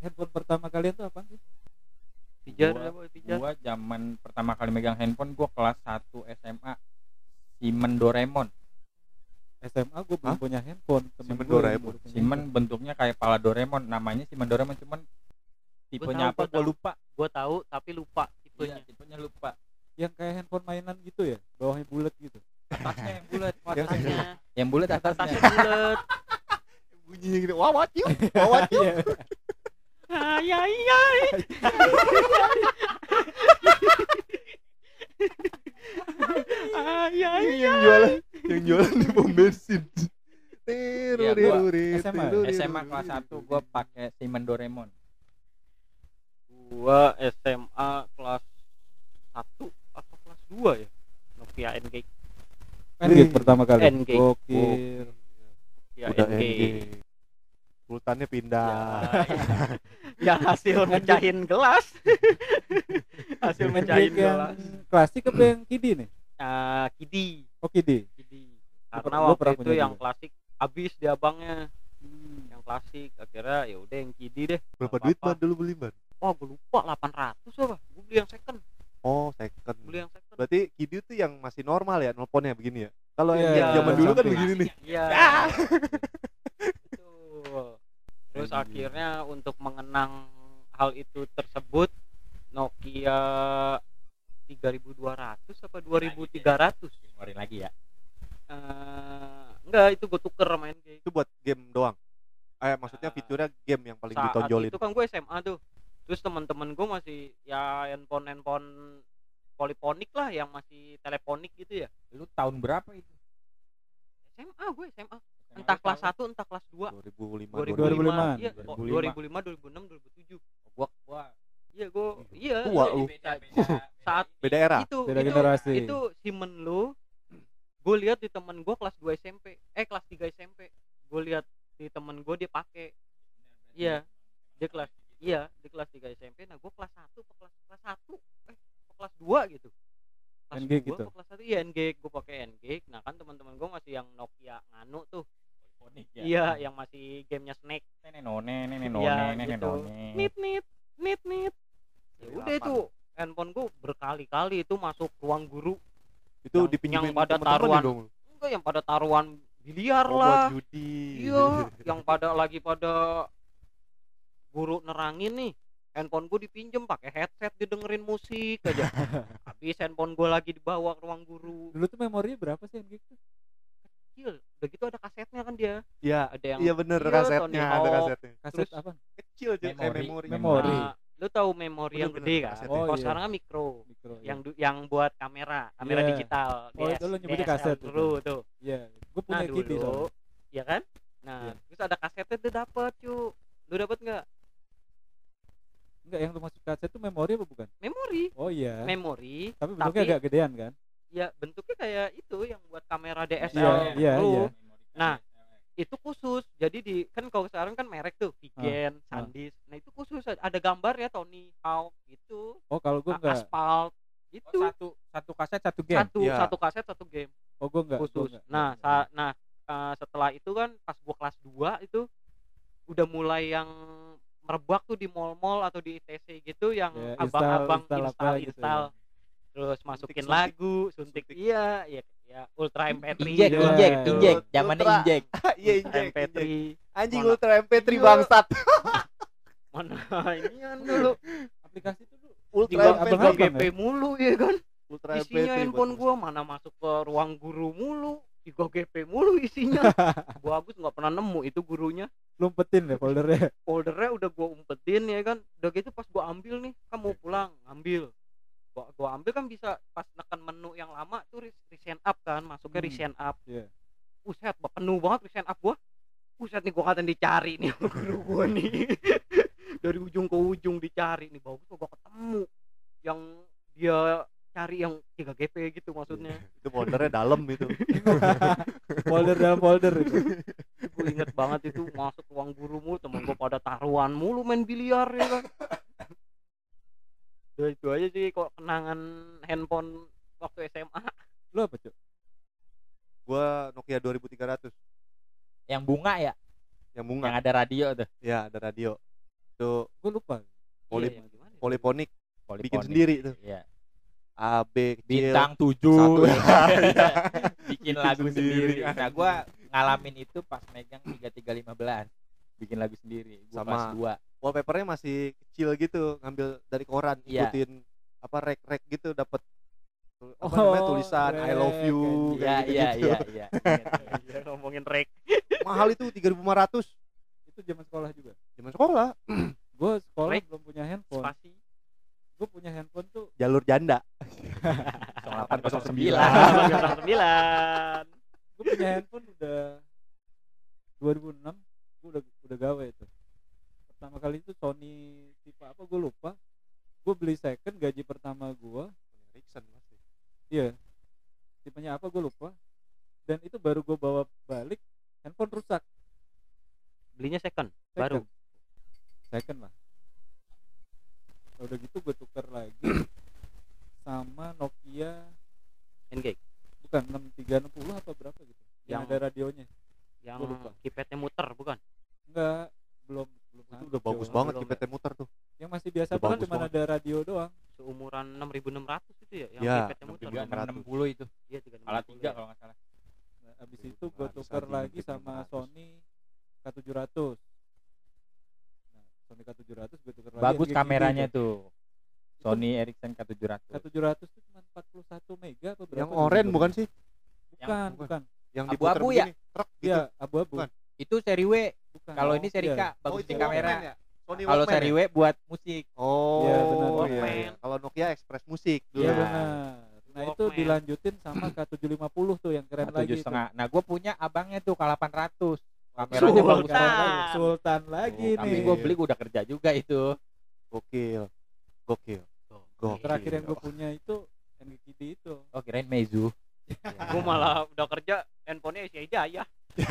handphone pertama kalian tuh apa sih? Pijar Gua- ya boy pijar gua zaman pertama kali megang handphone gua kelas 1 SMA Simen Doraemon. SMA gue belum Hah? punya handphone temen Simen gua Doraemon. Simen bentuknya kayak pala Doraemon namanya Simen Doraemon cuman tipenya tahu, apa gua gua lupa. Gua tahu tapi lupa iya tipenya tipenya lupa. Yang kayak handphone mainan gitu ya bawahnya bulat gitu. Atasnya yang bulat atasnya. Yang bulat atasnya. Atasnya bulat. Bunyinya gini wawat yuk wawat yuk Iya. ay ay ay ay ay Ini yang jualan yang jualan di pom bensin Iya, gua Terurit, SMA. terurit, SMA kelas terurit. 1 gua pakai Simen Doraemon gua SMA kelas 1 atau kelas 2 ya? Nokia NG N-Gage pertama kali. N-Gage. Gokil. Ya udah NG NG pultannya pindah. Ya hasil mecahin gelas. Hasil mecahin N-Gage yang gelas. Klasik apa yang kidi nih? Ah, kidi. Oh kidi. Kidi. Karena gua waktu itu yang juga. klasik habis di abangnya. Yang klasik akhirnya ya udah yang kidi deh. Berapa Nggak duit man dulu beli man wah gue lupa 800 apa? Gue beli yang second oh second. Beli yang second. Berarti Kidi tuh yang masih normal ya nelponnya begini ya? Kalau Iya, yang zaman dulu kan begini nih. iya. Ah. Terus akhirnya untuk mengenang hal itu tersebut Nokia 3200 apa 2300 keluarin lagi ya? Eh, enggak itu gue tuker main game itu buat game doang? Eh maksudnya Ah. fiturnya game yang paling saat ditonjolin. itu kan gue SMA tuh terus teman-teman gue masih ya handphone handphone poliponik lah yang masih teleponik gitu ya. Lu tahun berapa itu? SMA gue SMA entah kelas 1 entah kelas 2 2005 2005. 2005 iya. 2005. 2005 2006 2007 gua gua. Iya gue iya. Tua iya, lu. saat beda era. itu Beda itu, generasi. itu simen lu gue lihat di temen gue kelas 2 SMP eh kelas 3 SMP gue lihat di temen gue dia pakai. Iya dia kelas iya di kelas 3 SMP nah gue kelas 1 ke kelas kelas 1 eh ke kelas 2 gitu? Kelas N-Gage 2 gitu? ke kelas 1 iya N-Gage gue pakai N-Gage nah kan teman-teman gue masih yang Nokia nganu tuh. Teleponik ya. iya yang masih gamenya Snake. Nenek none nenek Iya, none nenek gitu. none nit nit nit nit ya udah itu handphone gue berkali-kali itu masuk ruang guru. Itu yang- yang pada taruhan. dong? Enggak yang pada taruhan biliar oh, lah. judi. Iya yang pada lagi pada guru nerangin nih handphone gue dipinjem pakai headset didengerin musik aja. Habis handphone gue lagi dibawa ke ruang guru. Dulu tuh memorinya berapa sih N-Gage tuh kecil udah gitu ada kasetnya kan dia. Iya. Ada yang iya bener Iya, kasetnya Tony ada kasetnya. Kaset Terus- apa? Kecil aja kayak Memori. memori. Memori. Nah, lu tahu memori yang gede kan? kasetnya. Oh, kalau iya. sekarang kan mikro. Mikro yang du- yang buat kamera kamera Iya. digital. Oh, itu lu nyebutnya DSL kaset itu. dulu tuh. Iya gue nah punya kidi dulu soalnya. ya kan? Nah Iya. terus ada kasetnya tuh dapet cu. Lu dapet nggak enggak yang lu masuk kaset tuh memori apa bukan? Memori. Oh iya. Memori tapi bentuknya tapi- agak gedean kan? Ya bentuknya kayak itu yang buat kamera DSL Iya, iya, dulu. iya. Nah, itu khusus. Jadi di kan kalau sekarang kan merek tuh Vigen, ah. Sandisk. Nah itu khusus. Ada gambar ya Tony Hawk gitu. Oh kalau gue enggak. Aspal itu Oh, satu satu kaset satu game? Satu Iya. satu kaset satu game. Oh gue enggak gua khusus. enggak. nah sa- nah eh, setelah itu kan pas gua kelas 2 itu udah mulai yang merebak tuh di mall-mall atau di ITC gitu yang Ya, abang-abang install- install install apa gitu install, ya. terus masukin Suntik-suntik. lagu suntik, Suntik. iya ya ya ultra MP3 injek Iya. injek injek. Zamannya Ultra. injek. Iya Ultra injek, MP3 injek. anjing Mana? ultra MP3 Iya. bangsat. Mana ini kan dulu? Aplikasi itu tuh ultra tiga, Abang tiga abang GP mulu ya kan? Ultra MP3 isinya handphone gua mana masuk ke ruang guru mulu. tiga GP mulu isinya. Gua Agus nggak pernah nemu itu gurunya. Lu umpetin deh foldernya. Foldernya umpetin ya kan? Udah gitu pas gua ambil nih kan mau pulang ambil gua, gua ambil kan bisa pas neken menu yang lama tuh re- resend up kan masuknya Hmm. resend up. Iya. Buset, ba- penuh banget resend up gua. Buset nih gua kata dicari nih guru gua nih. Dari ujung ke ujung dicari nih bagus gua ketemu. Yang dia cari yang 3 GP gitu maksudnya. Itu foldernya dalam itu. Folder dalam folder itu. Gue inget banget itu masuk ruang guru mulu temen gue pada taruhan mulu main biliar ya kan. Udah itu aja sih kok kenangan handphone waktu SMA lu apa cuy gua Nokia 2300 yang bunga ya? Yang yang bunga ada radio tuh? Ya ada radio. Itu gue lupa. Poli- Iya, yang gimana ya? poliponik Poliponik. bikin sendiri tuh. Iya. A B kecil. Bintang Satu. 7 Iya. bikin Bikin lagu sendiri. sendiri. Nah, gua ngalamin itu pas megang 3315. Bikin lagu sendiri. Gua Sama. 2. Wallpapernya masih kecil gitu, ngambil dari koran, Iya. ikutin apa rek-rek gitu dapat apa Oh, namanya tulisan I love you rek, Iya, kayak iya, gitu. iya, iya. Iya, ngomongin rek Mahal itu 3.500 itu zaman sekolah juga zaman sekolah. gue sekolah Rek. belum punya handphone spasi gue punya handphone tuh Jalur janda. 0809. sembilan gue punya handphone udah 2006 gue udah udah gawe itu pertama kali itu Sony tipe apa gue lupa. Gue beli second gaji pertama gue Ericsson pasti. iya. Tipenya apa gue lupa. Dan itu baru gue bawa balik handphone rusak. Belinya second? Second. baru? Second lah. Udah gitu gue tuker lagi sama Nokia Engage bukan 6360 apa berapa gitu yang, Yang- ada radionya yang keypadnya muter bukan enggak belum belum Itu udah bagus jauh. banget kipetnya muter tuh. yang masih biasa Udah banget bagus cuma banget. ada radio doang seumuran 6600 itu ya yang Ya, keypadnya muter 6360 itu. iya tiga Salah 3 kalau nggak salah. nah, abis itu gue 500 tuker lagi, sama 500. Sony K700 nah Sony K700 gue tuker lagi Bagus kameranya tuh. Sony Ericsson K700. K700 itu cuma 41 mega apa berapa Yang gitu. oranye bukan sih? bukan Yang- bukan Yang Abu-abu ya? truk gitu. iya abu-abu Bukan. Itu seri W. bukan Kalau ini seri Iya. K, bagus itu di kamera. ya? Kalau seri ya? W buat musik. Oh, Iya, benar. Kalau Nokia Express Musik dulu. iya Iya. benar nah itu dilanjutin sama K750 tuh yang keren lagi setengah. Nah, gue punya abangnya tuh K800. Kameranya Sultan. bagus banget. Sultan. Sultan lagi Tapi nih gue beli gua udah kerja juga itu. Gokil. Gokil. Gokil. terakhir yang gue punya itu NGKD itu Oh, kirain Meizu. gue malah udah kerja handphonenya Asia Jaya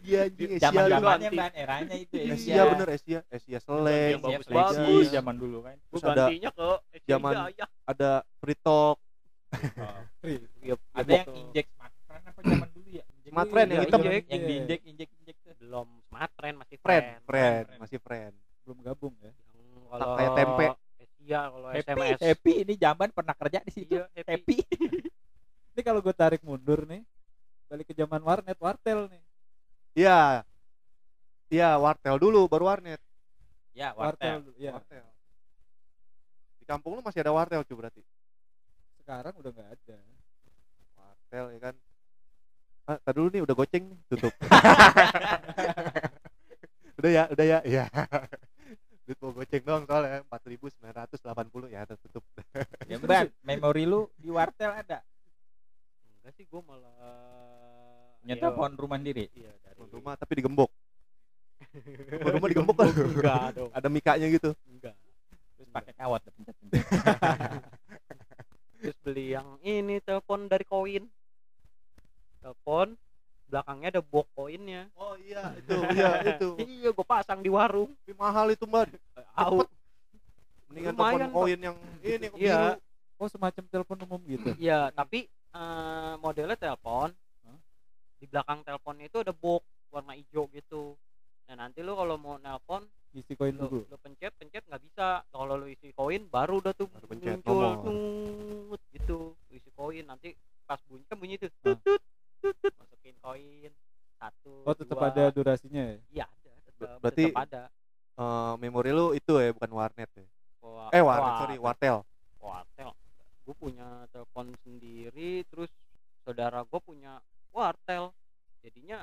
Iya anjing Asia Zaman zamannya ganti. kan eranya itu Asia bener Asia, Asia Select, Yang bagus bagus. zaman dulu kan. Terus ada gantinya ke Asia zaman- Jaya ada Free Talk, Free. Iya, Ada iya, yang injek smartphone apa zaman dulu ya? Injek Smart Friend yang Iya, hitam. injek. yang diinjek injek injek tuh. belum smart friend masih friend, friend, friend, friend. masih friend. belum gabung ya Yang kalau kayak tempe. Asia kalau Happy, SMS happy ini zaman pernah kerja di situ. Iya, happy. Happy. ini kalau gue tarik mundur nih balik ke zaman warnet wartel nih Iya. Iya, Wartel dulu baru Warnet. Ya, wartel, wartel. ya Wartel. Di kampung lu masih ada Wartel cuy berarti. sekarang udah nggak ada Wartel ya kan. Ah, tadi dulu nih udah goceng nih, tutup. udah ya, udah ya. Iya. Duit mau goceng doang soalnya 4980 ya tutup. Ya, Mbak, memori lu di wartel ada? enggak sih gue malah Punya ya, telepon rumah sendiri. iya dari Telepon rumah tapi digembok. Telepon rumah digembok kan. enggak dong Ada mikanya gitu. enggak Terus pakai kawat pencet-pencet. terus beli yang ini telepon dari koin telepon belakangnya ada box koinnya Oh iya, itu iya itu. iya gue pasang di warung Tapi mahal itu, Mbak. Au. Mendingan Lumayan, telepon koin yang ini yang Iya. oh semacam telepon umum gitu Iya, tapi eh, modelnya telepon. Hah? Di belakang teleponnya itu ada box warna hijau gitu. Nah, nanti lu kalau mau nelpon, isi koin lu, dulu lu pencet, pencet nggak bisa. Kalau lu isi koin baru udah tuh Baru pencet muncul tut, gitu. Lu isi koin nanti pas bunyi kan bunyi tuh tut. Masukin koin satu. oh tetap dua. ada durasinya ya Iya, ada. Tetap, Berarti- tetap ada. Eh, memori lu itu ya, bukan warnet ya. Wah, Eh, warnet, sorry, wartel. wartel gue punya telepon sendiri terus saudara gue punya wartel jadinya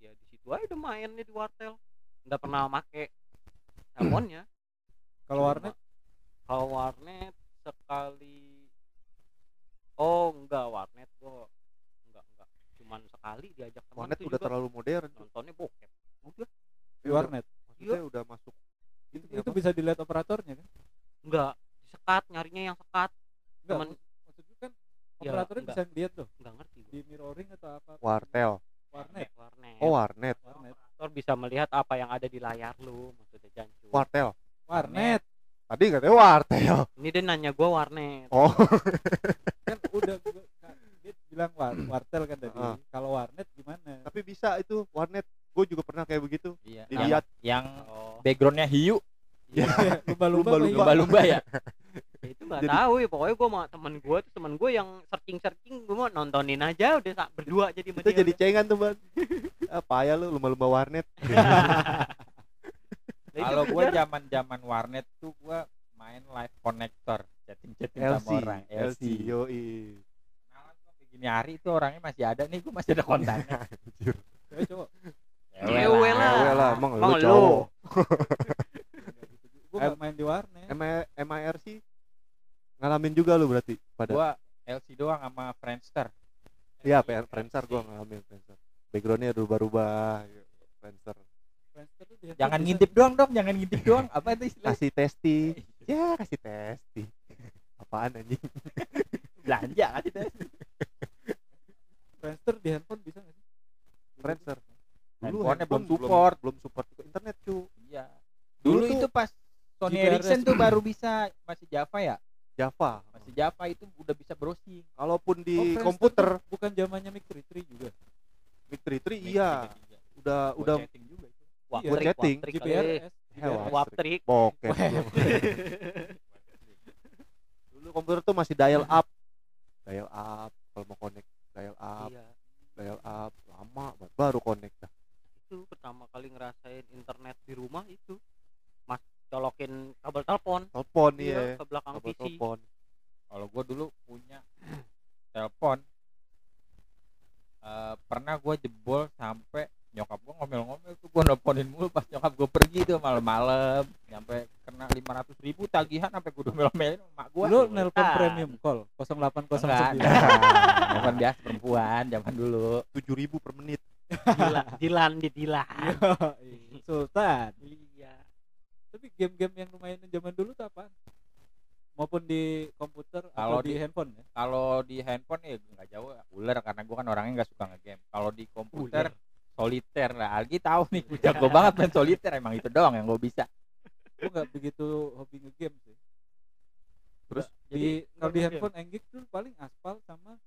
ya di situ aja udah main nih di wartel nggak pernah make teleponnya kalau warnet kalau warnet sekali oh enggak warnet gue cuman sekali diajak teman Warnet udah terlalu modern. nontonnya bokep. Udah. Di warnet? Maksudnya udah masuk itu, ini itu apa? bisa dilihat operatornya kan? Enggak disekat nyarinya yang sekat. Enggak Temen- maksudnya kan Ya, operatornya enggak. bisa lihat tuh. Enggak ngerti di gue mirroring atau apa? Wartel. warnet? Warnet. Oh, warnet. warnet. Operator bisa melihat apa yang ada di layar lu maksudnya jancu Wartel. warnet. Tadi katanya wartel. ini dia nanya gua warnet. Oh, kan udah gua- bilang war, wartel kan tadi Heeh. kalau warnet gimana tapi bisa itu warnet gue juga pernah kayak begitu Iya. Dilihat. yang oh backgroundnya hiu, lumba-lumba Lumba-lumba. iya? lumba-lumba ya. itu nggak Jadi- tahu ya pokoknya gue sama temen gue tuh temen gue yang searching searching gue mau nontonin aja udah sa- berdua jadi dia jadi udah. cengan tuh bang apa ya lu lumba-lumba warnet itu Kalau gua kejar. zaman-zaman warnet tuh gua main live connector, chatting-chatting LC sama orang. LC yoi Gini hari itu orangnya masih ada nih, gua masih ada kontaknya. Cewek cowok Ewe lah. Ewe lah emang Emang lu lu. cowok gue gak main di warnet M- MIRC ngalamin juga lu berarti pada Gua LC doang sama Friendster. iya PR Friendster gua ngalamin Friendster backgroundnya rubah-rubah ya, Friendster Friendster Jangan ngintip doang dong, jangan ngintip doang. Apa itu istilah? kasih testi ya kasih testi apaan anjing Belanja kasih tes. Friendster di handphone bisa gak sih? Friendster. Handphonenya handphone belum support. belum support ke internet cu. Iya. Dulu Dulu itu pas Sony GPRS. Ericsson tuh baru bisa masih Java ya? Java. Masih Java itu udah bisa browsing. kalaupun di Oh, komputer. bukan zamannya Mic 33 juga? Mic 33 iya. udah Udah udah chatting juga itu. Wah, Iya, chatting. GPRS. Wap trik bokeh. Dulu komputer tuh masih dial up. Dial up kalau mau connect dial up iya. dial up lama banget baru connect dah. Itu pertama kali ngerasain internet di rumah itu. Mas colokin kabel telepon. Telepon iya, iya. ke belakang kabel PC telepon. Kalau gua dulu punya telepon Eh, pernah gua jebol sampai nyokap gua ngomel-ngomel tuh gua nelponin mulu pas nyokap gua pergi tuh malam-malam. Sampai kena 500 ribu tagihan sampai gua domel-domelin sama mak gua. Lu nelpon Ah. premium call Enggak 0809 ada. Telepon biasa perempuan zaman dulu. Tujuh ribu per menit. Dila, dilan di dilan. Sultan. Iya. Tapi game-game yang lumayan zaman dulu tuh apa maupun di komputer Kalau atau di, di- handphone ya? kalau di handphone ya nggak jauh ular karena gua kan orangnya nggak suka ngegame. Kalau di komputer soliter lah Algi tahu nih gua jago banget main soliter emang itu doang yang gua bisa. Gue nggak begitu hobi ngegame sih. Terus? di Jadi, kalau di ngegame. handphone Enggik tuh paling aspal sama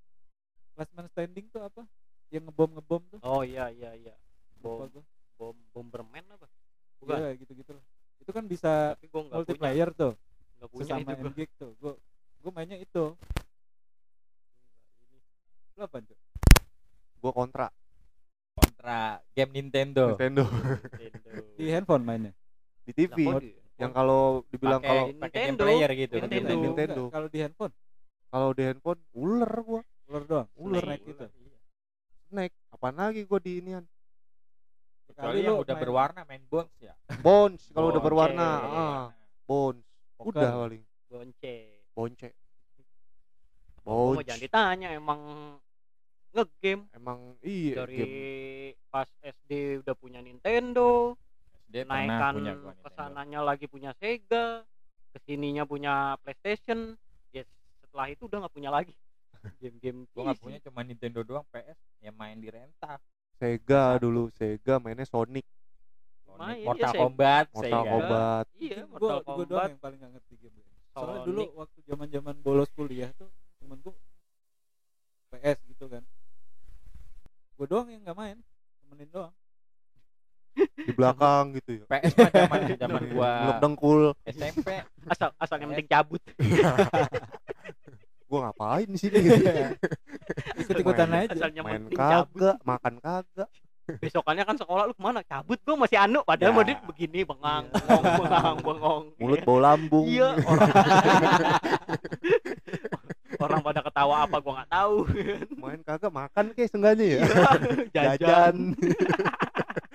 last man standing tuh apa? Yang ngebom ngebom tuh. Oh iya iya iya. Bom bom bomberman apa? Bukan. Iya, gitu gitu itu kan bisa tapi gua nggak punya. multiplayer tuh. Nggak punya sesama itu gua. Tuh. Gue gue mainnya itu. Lu apa tuh gua kontra kontra game Nintendo. Nintendo. Nintendo. di handphone mainnya? Di TV di- yang kalau dibilang kalau pakai game Nintendo. player gitu. Nintendo. Nintendo. Kalau di handphone? Kalau di handphone ular gua. Ular doang? Ular. Snake gitu? Snack. Apaan lagi gua di inian? Kecuali Kali yang lu udah main berwarna main bones ya? Bones kalau udah Bonce. berwarna Iya, ah Berwarna. bones. Poker. udah paling. Bonce bonce Gua mau bonce jangan ditanya emang ngegame. Emang iya dari game. pas SD udah punya Nintendo SD naikkan punya gua Nintendo. ke sananya lagi punya Sega ke sininya punya PlayStation. Ya setelah itu udah nggak punya lagi. Game-game gua nggak punya cuma Nintendo doang PS yang main di rental. Sega dulu Sega mainnya Sonic. Main, iya, Mortal Sega. Kombat Mortal Sega. Kombat. Iya gue Mortal gue doang Kombat. yang paling gak ngerti game soalnya Sonic. dulu waktu zaman zaman bolos kuliah tuh temenku PS gitu kan gue doang yang nggak main temenin doang. Di belakang gitu ya. PS mah zaman zaman gua Ngeluk dengkul. SMP asal asal yang penting cabut. Gua ngapain di sini? Ikut ikutan aja. asal yang main penting cabut. kagak makan kagak. Besokannya kan sekolah lu ke mana? Cabut gua masih anu. Padahal Ya. mau dia begini bengang bengong bengang bengong. Mulut bau lambung. Iya orang orang pada ketawa apa gua nggak tahu. Main kagak makan kayak sengaja ya? Jajan. Jajan.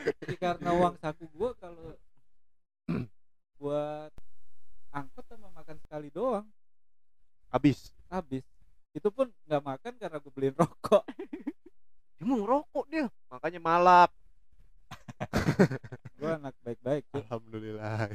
Tapi karena uang saku gue kalau buat angkot sama makan sekali doang. Habis. Habis. Itu pun nggak makan karena gue beliin rokok. Dia mau ngerokok dia. Makanya malak gue anak baik-baik alhamdulillah